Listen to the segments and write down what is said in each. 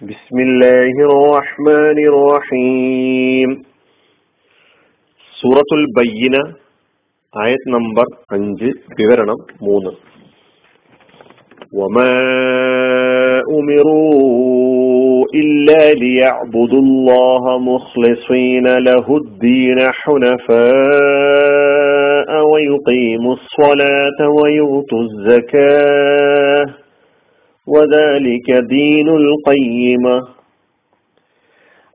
بسم الله الرحمن الرحيم സൂറത്തുൽ ബയ്യന ആയത് നമ്പർ അഞ്ച് വിവരണം മൂന്ന് وما أمروا إلا ليعبدوا الله مخلصين له الدين حنفاء ويقيموا الصلاة ويؤتوا الزكاة وذلك دين القيمة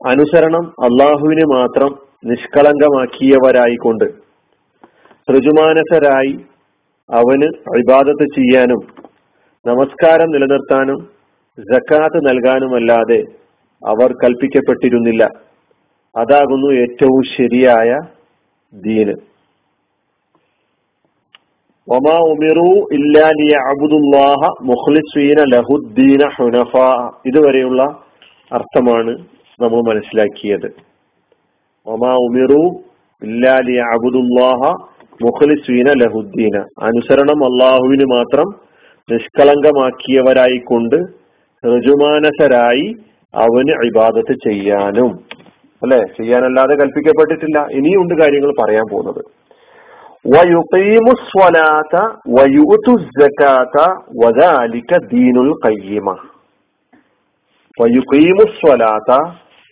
അനുസരണം അള്ളാഹുവിന് മാത്രം നിഷ്കളങ്കമാക്കിയവരായിക്കൊണ്ട് ഋജുമാനസരായി അവന് അഭിബാധത്ത് ചെയ്യാനും നമസ്കാരം നിലനിർത്താനും ജക്കാത്ത് നൽകാനുമല്ലാതെ അവർ കൽപ്പിക്കപ്പെട്ടിരുന്നില്ല. അതാകുന്നു ഏറ്റവും ശരിയായ ദീന്. ലഹുദ്ദീന ഇതുവരെയുള്ള അർത്ഥമാണ് നമ്മൾ മനസ്സിലാക്കിയത്. ഒമാ ഉമിറു ഇല്ലാലിയ അബുദുല്ലാഹ മുഖ്ലിസീന ലഹുദ്ദീന. അനുസരണം അള്ളാഹുവിന് മാത്രം നിഷ്കളങ്കമാക്കിയവരായിക്കൊണ്ട് ഋജുമാനസരായി അവന് ഇബാദത്ത് ചെയ്യാനും. അല്ലെ? ചെയ്യാനല്ലാതെ കൽപ്പിക്കപ്പെട്ടിട്ടില്ല. ഇനിയുണ്ട് കാര്യങ്ങൾ പറയാൻ പോകുന്നത്.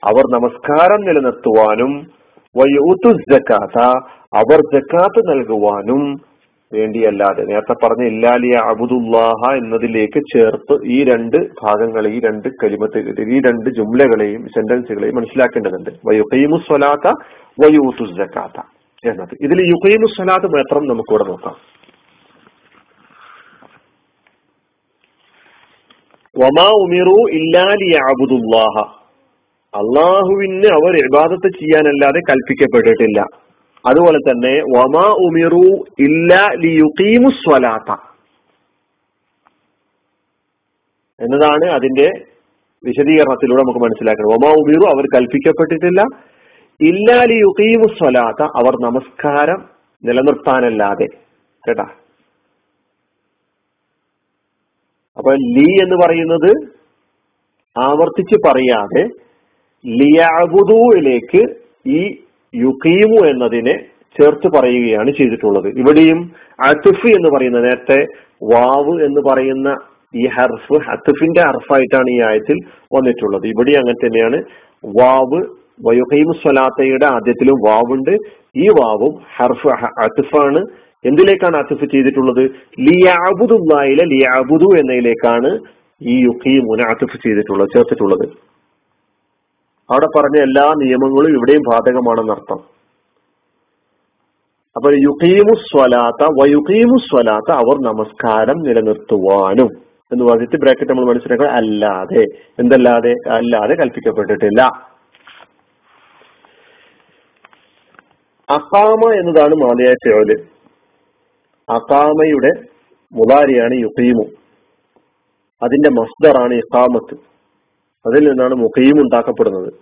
അവർ നമസ്കാരം നിലനിർത്തുവാനും അവർ ജക്കാത്ത് നൽകുവാനും വേണ്ടിയല്ലാതെ. നേരത്തെ പറഞ്ഞ ഇല്ലാലിയ അബുദുല്ലാഹ എന്നതിലേക്ക് ചേർത്ത് ഈ രണ്ട് ഭാഗങ്ങളെ ഈ രണ്ട് കരിമത്ത് ഈ രണ്ട് ജുംലകളെയും സെന്റൻസുകളെയും മനസ്സിലാക്കേണ്ടതുണ്ട്. വയുഖീമുസ്വലാത്ത വയൂത്തു ജക്കാത്ത എന്നത് ഇതിൽ യുഖീമു സ്വലാത്ത് മാത്രം നമുക്കിവിടെ നോക്കാം. വമാ ഉമിറു ഇല്ലാലി അബുദുല്ലാഹ അള്ളാഹുവിന് അവർ ഇബാദത്ത് ചെയ്യാനല്ലാതെ കൽപ്പിക്കപ്പെട്ടിട്ടില്ല. അതുപോലെ തന്നെ വമാ ഉമിറു ഇല്ലാ ലിയുഖീമു സ്വലാത്ത. എന്നതാണ് അതിന്റെ വിശദീകരണത്തിലൂടെ നമുക്ക് മനസ്സിലാക്കണം ഒമാ ഉമിറു അവർ കൽപ്പിക്കപ്പെട്ടിട്ടില്ല. ഇല്ലാലി യുഖീമു സ്വലാത്ത അവർ നമസ്കാരം നിലനിർത്താനല്ലാതെ. കേട്ടാ? അപ്പൊ ലീ എന്ന് പറയുന്നത് ആവർത്തിച്ച് പറയാതെ ലിയാബുദുവിലേക്ക് ഈ യുഖീമു എന്നതിനെ ചേർത്ത് പറയുകയാണ് ചെയ്തിട്ടുള്ളത്. ഇവിടെയും അത്തുഫ് എന്ന് പറയുന്ന നേരത്തെ വാവ് എന്ന് പറയുന്ന ഈ ഹർഫ് അത്തുഫിന്റെ ഹർഫായിട്ടാണ് ഈ ആയത്തിൽ വന്നിട്ടുള്ളത്. ഇവിടെ അങ്ങനെ തന്നെയാണ് വാവ് വയുഹൈമു സ്വലാത്തയുടെ ആദ്യത്തിലും വാവുണ്ട്. ഈ വാവും ഹർഫ് അത്തുഫാണ് എന്തിലേക്കാണ് അത്തുഫ് ചെയ്തിട്ടുള്ളത്? ലിയാബുദുല്ലായിലെ ലിയാബുദു എന്നതിലേക്കാണ് ഈ യുഹീമുനെ അത്തുഫ് ചെയ്തിട്ടുള്ളത് ചേർത്തിട്ടുള്ളത്. അവിടെ പറഞ്ഞ എല്ലാ നിയമങ്ങളും ഇവിടെയും ബാധകമാണെന്നർത്ഥം അപ്പൊ യുഹീമു സ്വലാത്ത വയുഹീമു സ്വലാത്ത അവർ നമസ്കാരം നിലനിർത്തുവാനും എന്ന് പറഞ്ഞിട്ട് ബ്രാക്കറ്റ് നമ്മൾ മനസ്സിലാക്കുക അല്ലാതെ എന്തല്ലാതെ? അല്ലാതെ കൽപ്പിക്കപ്പെട്ടിട്ടില്ല. അക്കാമ എന്നതാണ് മാലയായ ചേവൽ അക്കാമയുടെ മുലാരിയാണ് യുക്കീമു അതിന്റെ മസ്ദറാണ് ഇഖാമത്ത്. അതിൽ നിന്നാണ് മുഖീം ഉണ്ടാക്കപ്പെടുന്നത്.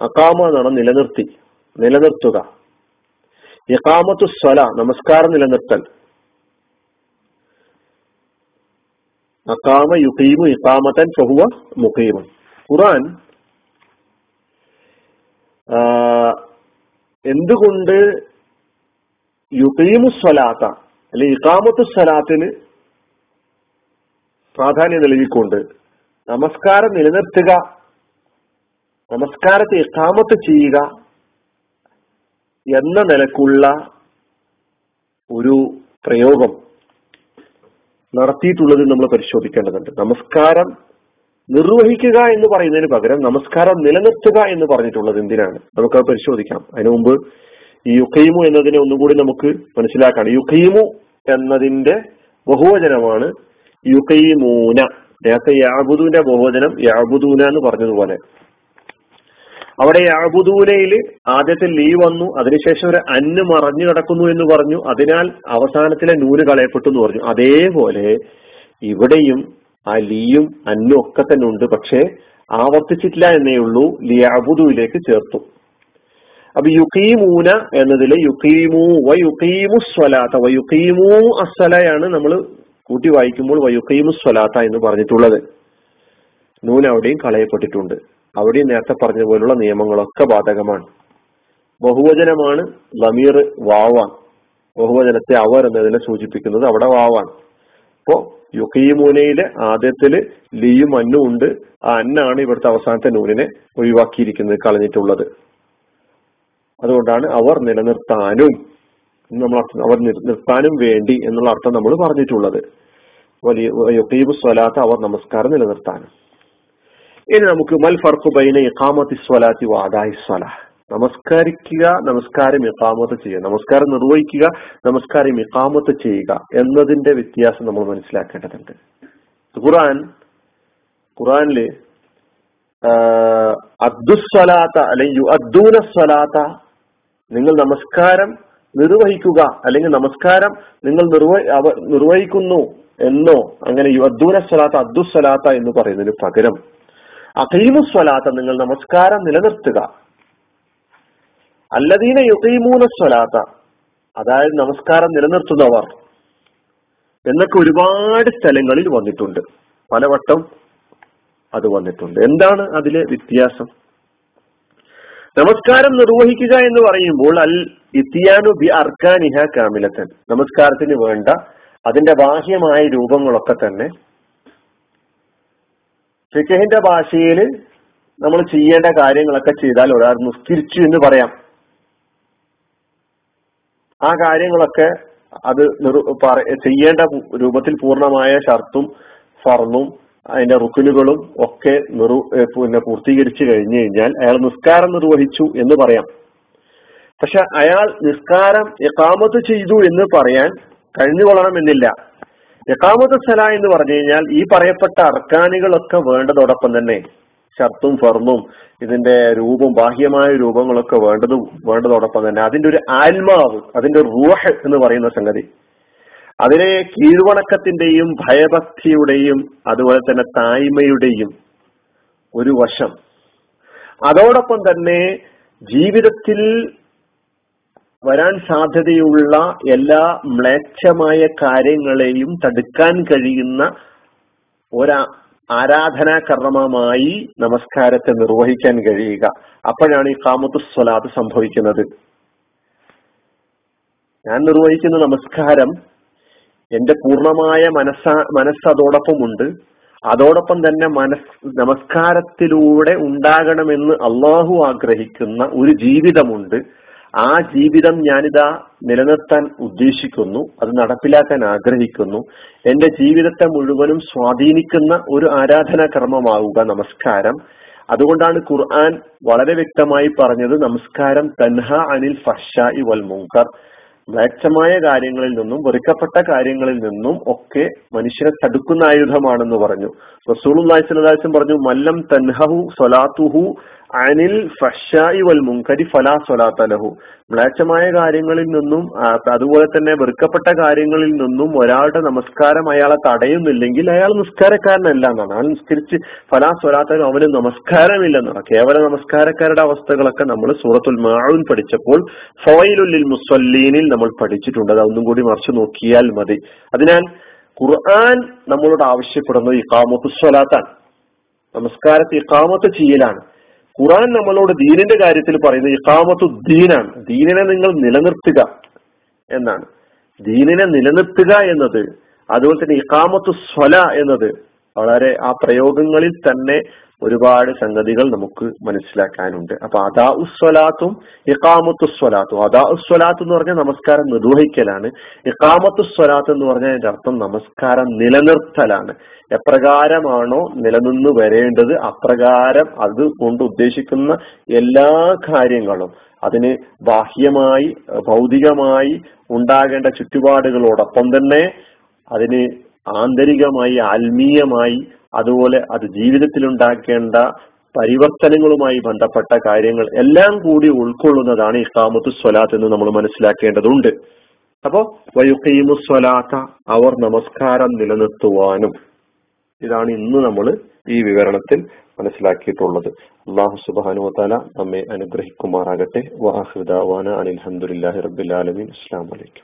അക്കാമ എന്നാണ് നിലനിർത്തി നിലനിർത്തുക. ഇഖാമത്തു സ്വല നമസ്കാരം നിലനിർത്തൽ. അക്കാമ യുഖീമു ഇഖാമത്തൻ ഫഹുവ മുഖീമൻ. ഖുറാൻ എന്തുകൊണ്ട് യുഖീമു സ്വലാത്ത അല്ലെ ഇക്കാമത്ത് സ്വലാത്തിന് പ്രാധാന്യം നൽകിക്കൊണ്ട് നമസ്കാരം നിലനിർത്തുക നമസ്കാരത്തെ ഇക്കാമത്ത് ചെയ്യുക എന്ന നിലക്കുള്ള ഒരു പ്രയോഗം നടത്തിയിട്ടുള്ളത് നമ്മൾ പരിശോധിക്കേണ്ടതുണ്ട്. നമസ്കാരം നിർവഹിക്കുക എന്ന് പറയുന്നതിന് പകരം നമസ്കാരം നിലനിർത്തുക എന്ന് പറഞ്ഞിട്ടുള്ളത് എന്തിനാണ്? നമുക്കത് പരിശോധിക്കാം. അതിനു മുമ്പ് ഈ യുഖീമു എന്നതിനെ ഒന്നുകൂടി നമുക്ക് മനസ്സിലാക്കാണ്. യുഖീമു എന്നതിന്റെ ബഹുവചനമാണ് യുഖീമൂന. നേരത്തെ യാബുദൂന്റെ ബഹുവചനം യാബുദൂന എന്ന് പറഞ്ഞതുപോലെ. അവിടെ യാബുദൂനയിൽ ആദ്യത്തെ ലീ വന്നു അതിനുശേഷം ഒരു അന്ന് മറഞ്ഞു കിടക്കുന്നു എന്ന് പറഞ്ഞു അതിനാൽ അവസാനത്തിലെ നൂൽ കളയപ്പെട്ടു എന്ന് പറഞ്ഞു. അതേപോലെ ഇവിടെയും ആ ലീയും അന്നും ഒക്കെ തന്നെ ഉണ്ട് പക്ഷേ ആവർത്തിച്ചിട്ടില്ല എന്നേ ഉള്ളൂ. ലിയാബുദുവിലേക്ക് ചേർത്തു. അപ്പൊ യുക്കീമൂന എന്നതിലെ യുക്കീമു വയുക്കീമു യുക്കീമു സ്വലാത്ത വയുക്കീമു അസ്വലയാണ് നമ്മൾ കൂട്ടി വായിക്കുമ്പോൾ വയുക്കീമു യുക്കീമു സ്വലാത്ത എന്ന് പറഞ്ഞിട്ടുള്ളത്. നൂൻ അവിടെയും കളയപ്പെട്ടിട്ടുണ്ട്. അവിടെയും നേരത്തെ പറഞ്ഞ പോലുള്ള നിയമങ്ങളൊക്കെ ബാധകമാണ്. ബഹുവചനമാണ് ലമീർ വാവാൻ ബഹുവചനത്തെ അവർ എന്നതിനെ സൂചിപ്പിക്കുന്നത് അവിടെ വാവാൻ അപ്പോ യുക്കീമൂനയിലെ ആദ്യത്തിൽ ലിയും അന്നും ഉണ്ട്. ആ അന്നാണ് ഇവിടുത്തെ അവസാനത്തെ നൂനിനെ ഒഴിവാക്കിയിരിക്കുന്നത് കളഞ്ഞിട്ടുള്ളത്. അതുകൊണ്ടാണ് അവർ നിലനിർത്താനും നമ്മൾ അവർ നിർത്താനും വേണ്ടി എന്നുള്ള അർത്ഥം നമ്മൾ പറഞ്ഞിട്ടുള്ളത്. യുഹീബ് സ്വലാത്ത് അവർ നമസ്കാരം നിലനിർത്താനും. ഇനി നമുക്ക് മൽ ഫർഖു ബൈന ഇഖാമത്തി സ്വലാത്തി വാദായി സ്വലാഹ് നമസ്കരിക്കുക നമസ്കാരം ഇക്കാമത്ത് ചെയ്യുക. നമസ്കാരം നിർവഹിക്കുക നമസ്കാരം ഇക്കാമത്ത് ചെയ്യുക എന്നതിന്റെ വ്യത്യാസം നമ്മൾ മനസ്സിലാക്കേണ്ടതുണ്ട്. ഖുറാൻ ഖുറാനിൽ അദ്ദുസ്വലാത്ത അല്ലെങ്കിൽ അദ്ദൂന സ്വലാത്ത നിങ്ങൾ നമസ്കാരം നിർവഹിക്കുക അല്ലെങ്കിൽ നമസ്കാരം നിങ്ങൾ നിർവഹിക്കുന്നു എന്നോ അങ്ങനെ അദ്ദൂന സ്വലാത്ത അദ്ദുസ്വലാത്ത എന്ന് പറയുന്നതിന് പകരം അഖീമുസ്വലാത്ത നിങ്ങൾ നമസ്കാരം നിലനിർത്തുക. അല്ലദീന യുക്കീമൂന സ്വലാത്ത. അതായത് നമസ്കാരം നിലനിർത്തുന്നവർ. എന്നൊക്കെ ഒരുപാട് സ്ഥലങ്ങളിൽ വന്നിട്ടുണ്ട്. പലവട്ടം അത് വന്നിട്ടുണ്ട്. എന്താണ് അതിലെ വ്യത്യാസം? നമസ്കാരം നിർവഹിക്കുക എന്ന് പറയുമ്പോൾ അൽ ഇത്തിയാനു ബി അർക്കാനിഹ കാമിലത്തൻ. നമസ്കാരത്തിന് വേണ്ട അതിന്റെ ബാഹ്യമായ രൂപങ്ങളൊക്കെ തന്നെ ഫിഖഹിന്റെ ഭാഷയിൽ നമ്മൾ ചെയ്യേണ്ട കാര്യങ്ങളൊക്കെ ചെയ്താൽ ഒരാൾ നിസ്കരിച്ചു എന്ന് പറയാം. ആ കാര്യങ്ങളൊക്കെ അത് ചെയ്യേണ്ട രൂപത്തിൽ പൂർണമായ ഷർത്തും ഫർണും അതിന്റെ റുക്കിനുകളും ഒക്കെ നിറു പിന്നെ പൂർത്തീകരിച്ചു കഴിഞ്ഞു കഴിഞ്ഞാൽ അയാൾ നിസ്കാരം നിർവഹിച്ചു എന്ന് പറയാം. പക്ഷെ അയാൾ നിസ്കാരം എക്കാമത്ത് ചെയ്തു എന്ന് പറയാൻ കഴിഞ്ഞുകൊള്ളണമെന്നില്ല. എക്കാമത്ത് സല എന്ന് പറഞ്ഞു കഴിഞ്ഞാൽ ഈ പറയപ്പെട്ട അർക്കാനികളൊക്കെ വേണ്ടതോടൊപ്പം തന്നെ. ഷർത്തും ഫർമും ഇതിന്റെ രൂപം ബാഹ്യമായ രൂപങ്ങളൊക്കെ വേണ്ടത് വേണ്ടതോടൊപ്പം തന്നെ അതിന്റെ ഒരു ആത്മാവ് അതിന്റെ റൂഹ് എന്ന് പറയുന്ന സംഗതി. അതിനെ കീഴ്വണക്കത്തിന്റെയും ഭയഭക്തിയുടെയും അതുപോലെ തന്നെ തായ്മയുടെയും ഒരു വശം. അതോടൊപ്പം തന്നെ ജീവിതത്തിൽ വരാൻ സാധ്യതയുള്ള എല്ലാ മ്ലേച്ഛമായ കാര്യങ്ങളെയും തടുക്കാൻ കഴിയുന്ന ഒരാ ആരാധനാ കർമ്മമായി നമസ്കാരത്തെ നിർവഹിക്കാൻ കഴിയുക. അപ്പോഴാണ് ഈ കാമത്തു സ്വലാത്ത് സംഭവിക്കുന്നത്. ഞാൻ നിർവഹിക്കുന്ന നമസ്കാരം എന്റെ പൂർണമായ മനസ്സ മനസ്സ് ഉണ്ട് അതോടൊപ്പം തന്നെ മനസ് നമസ്കാരത്തിലൂടെ ഉണ്ടാകണമെന്ന് അള്ളാഹു ആഗ്രഹിക്കുന്ന ഒരു ജീവിതമുണ്ട്. ആ ജീവിതം ഞാനിതാ നിലനിർത്താൻ ഉദ്ദേശിക്കുന്നു അത് നടപ്പിലാക്കാൻ ആഗ്രഹിക്കുന്നു. എന്റെ ജീവിതത്തെ മുഴുവനും സ്വാധീനിക്കുന്ന ഒരു ആരാധനാ കർമ്മമാവുക നമസ്കാരം. അതുകൊണ്ടാണ് ഖുർആൻ വളരെ വ്യക്തമായി പറഞ്ഞത് നമസ്കാരം തൻഹ അനിൽ ഫഷായി വൽ മുങ്കർ മ്ലേച്ഛമായ കാര്യങ്ങളിൽ നിന്നും വെറുക്കപ്പെട്ട കാര്യങ്ങളിൽ നിന്നും ഒക്കെ മനുഷ്യനെ തടുക്കുന്ന ആയുധമാണെന്ന് പറഞ്ഞു. റസൂൽ പറഞ്ഞു മല്ലം തൻഹു സൊലാത്തുഹു അനിൽ ഫഷായി വൽ മുങ്കരി ഫലാ സ്വലാത്തലഹു മ്ലേച്ഛമായ കാര്യങ്ങളിൽ നിന്നും അതുപോലെ തന്നെ വെറുക്കപ്പെട്ട കാര്യങ്ങളിൽ നിന്നും ഒരാളുടെ നമസ്കാരം അയാളെ തടയുന്നില്ലെങ്കിൽ അയാൾ നിസ്കാരക്കാരനല്ല എന്നാണ്. അയാൾ നിസ്കരിച്ച് ഫലാ സ്വലാത്തലഹു അവന് നമസ്കാരമില്ലെന്നാണ്. കേവല നമസ്കാരക്കാരുടെ അവസ്ഥകളൊക്കെ നമ്മൾ സൂറത്തുൽ മാഴൂൻ പഠിച്ചപ്പോൾ ഫോയിലുല്ലിൽ മുസ്വല്ലീനിൽ നമ്മൾ പഠിച്ചിട്ടുണ്ട്. അത് ഒന്നും കൂടി മറിച്ചു നോക്കിയാൽ മതി. അതിനാൽ ഖുർആൻ നമ്മളോട് ആവശ്യപ്പെടുന്നത് ഇക്കാമത്ത് സ്വലാത്താണ് നമസ്കാരത്തെ ഇക്കാമത്ത് ചെയ്യലാണ്. ഖുറാൻ നമ്മളോട് ദീനിന്റെ കാര്യത്തിൽ പറയുന്നത് ഇഖാമത്തു ദീനാണ്. ദീനിനെ നിങ്ങൾ നിലനിർത്തുക എന്നാണ്. ദീനിനെ നിലനിർത്തുക എന്നത് അതുപോലെ തന്നെ ഇഖാമത്തു സ്വല എന്നത് വളരെ ആ പ്രയോഗങ്ങളിൽ തന്നെ ഒരുപാട് സംഗതികൾ നമുക്ക് മനസ്സിലാക്കാനുണ്ട്. അപ്പൊ അതാ ഉസ്വലാത്തും ഇക്കാമത്തു സ്വലാത്തും അതാ ഉസ്വലാത്ത് എന്ന് പറഞ്ഞാൽ നമസ്കാരം നിർവഹിക്കലാണ്. ഇക്കാമത്തു സ്വലാത്ത് എന്ന് പറഞ്ഞാൽ അതിന്റെ അർത്ഥം നമസ്കാരം നിലനിർത്തലാണ്. എപ്രകാരമാണോ നിലനിന്ന് വരേണ്ടത് അപ്രകാരം അത് കൊണ്ട് ഉദ്ദേശിക്കുന്ന എല്ലാ കാര്യങ്ങളും അതിന് ബാഹ്യമായി ഭൗതികമായി ഉണ്ടാകേണ്ട ചുറ്റുപാടുകളോടൊപ്പം തന്നെ അതിന് ആന്തരികമായി ആത്മീയമായി അതുപോലെ അത് ജീവിതത്തിൽ ഉണ്ടാക്കേണ്ട പരിവർത്തനങ്ങളുമായി ബന്ധപ്പെട്ട കാര്യങ്ങൾ എല്ലാം കൂടി ഉൾക്കൊള്ളുന്നതാണ് ഇഖാമത്തു സ്വലാത്ത് എന്ന് നമ്മൾ മനസ്സിലാക്കേണ്ടതുണ്ട്. അപ്പോ വയുക്കീമു സ്വലാത്ത അവർ നമസ്കാരം നിലനിർത്തുവാനും ഇതാണ് ഇന്ന് നമ്മൾ ഈ വിവരണത്തിൽ മനസ്സിലാക്കിയിട്ടുള്ളത്. അള്ളാഹു സുബാനു തല നമ്മെ അനുഗ്രഹിക്കുമാറാകട്ടെ. വാഹൃദാവാന അനിൽഹമുല്ലാഹി റബ്ബിൽ ആലമീൻ. അസ്സാം വലൈക്കും